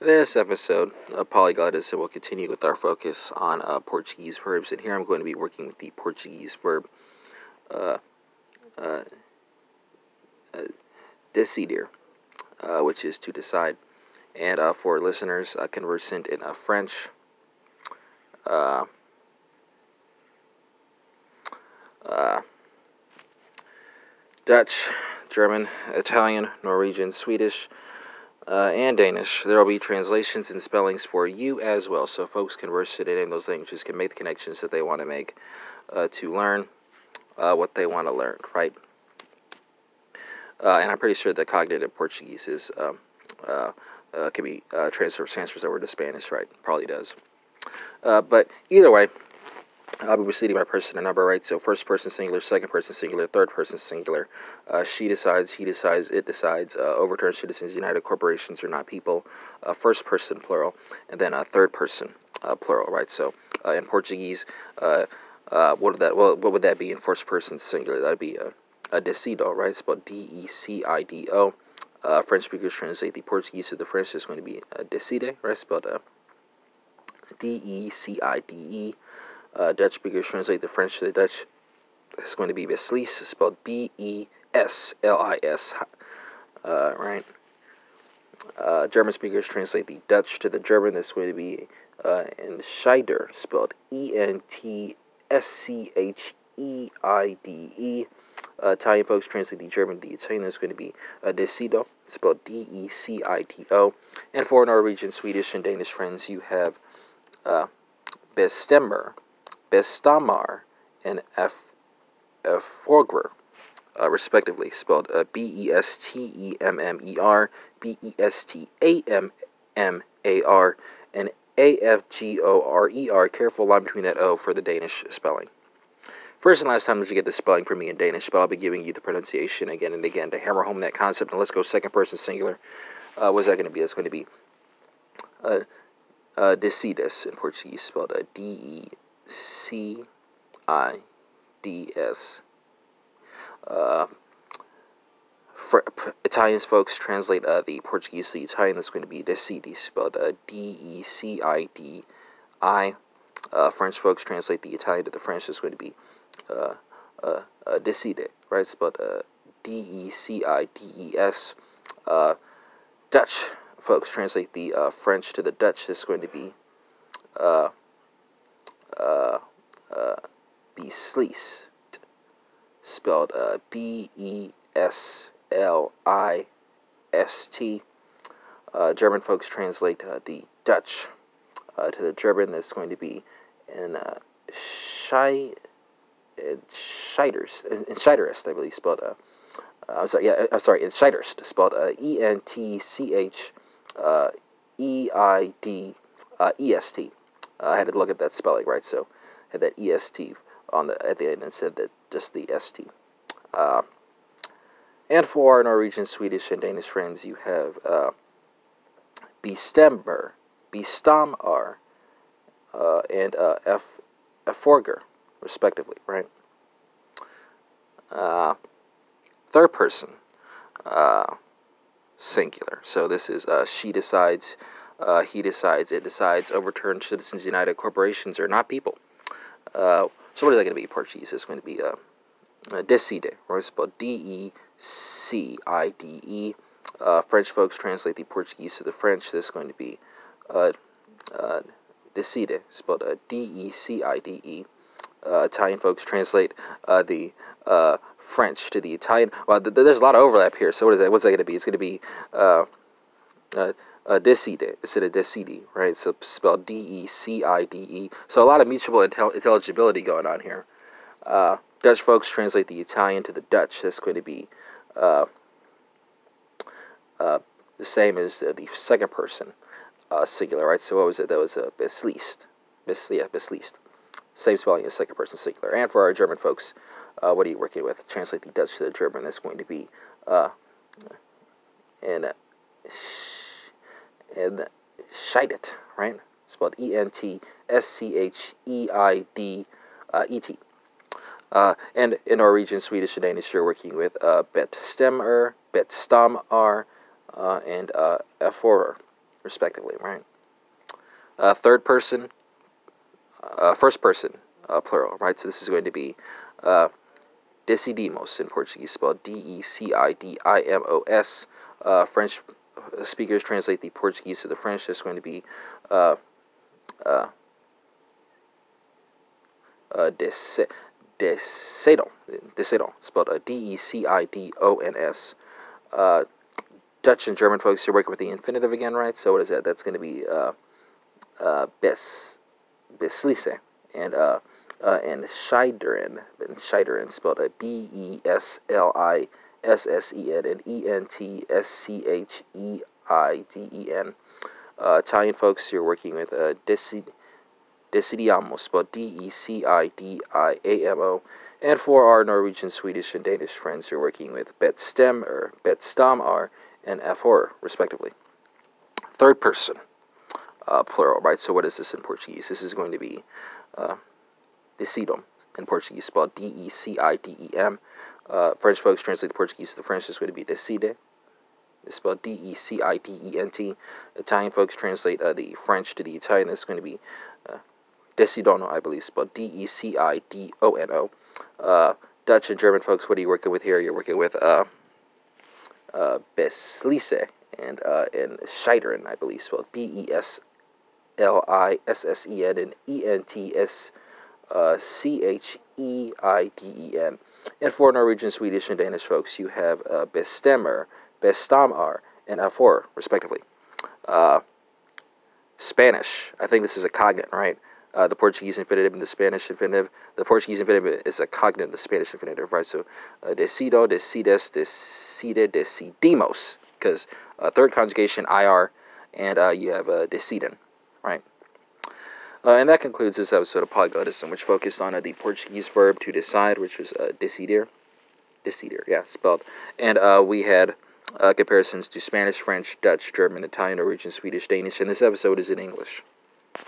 This episode of Polyglottism will continue with our focus on uh, Portuguese verbs, and here I'm going to be working with the Portuguese verb uh, uh, uh decidir, uh, which is to decide. And uh, for listeners conversant in French, Dutch, German, Italian, Norwegian, Swedish, uh, and Danish. There will be translations and spellings for you as well, so folks conversant in those languages can make the connections that they want to make uh, to learn uh, what they want to learn, right? Uh, and I'm pretty sure that cognitive Portuguese is um, uh, uh, can be transfer transfers over to Spanish, right? Probably does. but either way, I'll be proceeding by person and number, right? So first person singular, second person singular, third person singular. Uh, she decides, he decides, it decides. Uh, overturned citizens united corporations are not people. Uh, first person plural, and then a third person uh, plural, right? So uh, in Portuguese, uh, what would that? Well, what would that be in first person singular? That'd be a, a decido, right? It's spelled D-E-C-I-D-O. French speakers translate the Portuguese to the French is going to be decide, right? Spelled D-E-C-I-D-E. Uh, Dutch speakers translate the French to the Dutch. It's going to be Beslis, spelled B E S L I S, uh, right? Uh, German speakers translate the Dutch to the German. That's going to be uh, Entscheider, spelled E N T S C H E I D E. Uh, Italian folks translate the German to the Italian. It's going to be uh, Decido, spelled D E C I D O. And for Norwegian, Swedish, and Danish friends, you have uh, Bestemmer, Bestamar and F. Forgwer, uh, respectively, spelled uh, B E S T E M M E R, B E S T A M M A R, and A F G O R E R. Careful line between that O for the Danish spelling. First and last time that you get the spelling from me in Danish, but I'll be giving you the pronunciation again and again to hammer home that concept. And let's go second person singular. Uh, what's that going to be? That's going to be uh, uh, decides in Portuguese, spelled uh, D E C I D S. Uh, for Italians, folks, translate uh, the Portuguese to the Italian. That's going to be decidi, spelled uh, D E C I D I. Uh, French folks translate the Italian to the French. That's going to be uh, uh, uh, decide, right? Spelled uh, D E C I D E S. Uh, Dutch folks translate the French to the Dutch. Is going to be uh, uh, uh, Besleist, spelled uh, B E S L I S T. Uh, German folks translate uh, the Dutch uh, to the German. That's going to be in uh, Schei, Scheiders, in Scheiderist, I believe, spelled. Uh, uh, I'm sorry, yeah, I'm sorry, in Scheiderst, spelled uh, E N T C H uh, E I D uh, E S T. Uh, I had to look at that spelling right, so had that est on the at the end instead that just the st. Uh, and for our Norwegian, Swedish, and Danish friends, you have uh, bestemmer, uh, and uh, f forger, respectively, right? Uh, third person, uh, singular. So this is uh, she decides uh, he decides, it decides, overturned Citizens United corporations are not people. Uh, so what is that going to be? Portuguese is going to be uh, uh, decide, or it's spelled D-E-C-I-D-E. Uh, French folks translate the Portuguese to the French. This is going to be uh, uh, decide, spelled uh, D-E-C-I-D-E. Uh, Italian folks translate uh, the uh, French to the Italian. Well, th- there's a lot of overlap here. So what is that? What's that going to be? It's going to be uh, decide instead of decidi, right? So spelled D-E-C-I-D-E. So a lot of mutual intel- intelligibility going on here. Uh, Dutch folks translate the Italian to the Dutch. That's going to be uh, uh, the same as the, the second person uh, singular, right? So what was it? That was a uh, besleast. Bes- yeah, besleast. Same spelling as second person singular. And for our German folks, what are you working with? Translate the Dutch to the German. That's going to be uh, and and Scheidet, right? It's Spelled E N T S C H E I D E T. Uh, and in Norwegian, Swedish, and Danish, you're working with uh, Betstemmer, Betstamar, uh, and uh, Eforer. respectively, right? Uh, third person, uh, first person, uh, plural, right? So this is going to be uh, decidimos in Portuguese, spelled D E C I D I M O S. Uh, French speakers translate the Portuguese to the French. It's going to be uh, uh, uh, decidon, decidon, spelled uh, D E C I D O N S. Uh, Dutch and German folks, you're working with the infinitive again, right? So what is that? That's going to be uh, uh, bes, beslisse, and uh, uh, and Scheideren, and Scheideren spelled a B E S L I S S E N and E N T S C H E I D E N. Uh, Italian folks, you're working with uh, Deci, Decidiamo, spelled D E C I D I A M O. And for our Norwegian, Swedish, and Danish friends, you're working with Betstem or Betstam R and F4, respectively. Third person, uh, plural, right? So what is this in Portuguese? This is going to be uh, in Portuguese, spelled D E C I D E M. Uh, French folks translate Portuguese to the French. Going to be decide. It's spelled D E C I D E N T. Italian folks translate uh, the French to the Italian. It's going to be uh, decidono, I believe, spelled D E C I D O N O. Uh, Dutch and German folks, what are you working with here? You're working with uh, uh, Beslisse and uh, and Scheideren, I believe, spelled B E S L I S S E N and E N T S uh, C H E I D E N. And for Norwegian, Swedish, and Danish folks, you have uh, Bestemmer, Bestamar, and Afor, respectively. Uh, Spanish, I think this is a cognate, right? Uh, the Portuguese infinitive and the Spanish infinitive. The Portuguese infinitive is a cognate of the Spanish infinitive, right? So, uh, decido, decides, decide, decidimos, because uh, third conjugation, ir, and uh, you have uh, deciden, right? Uh, and that concludes this episode of Polyglottism, which focused on uh, the Portuguese verb to decide, which was uh, decidir. Decidir, yeah, spelled. And uh, we had uh, comparisons to Spanish, French, Dutch, German, Italian, Norwegian, Swedish, Danish, and this episode is in English.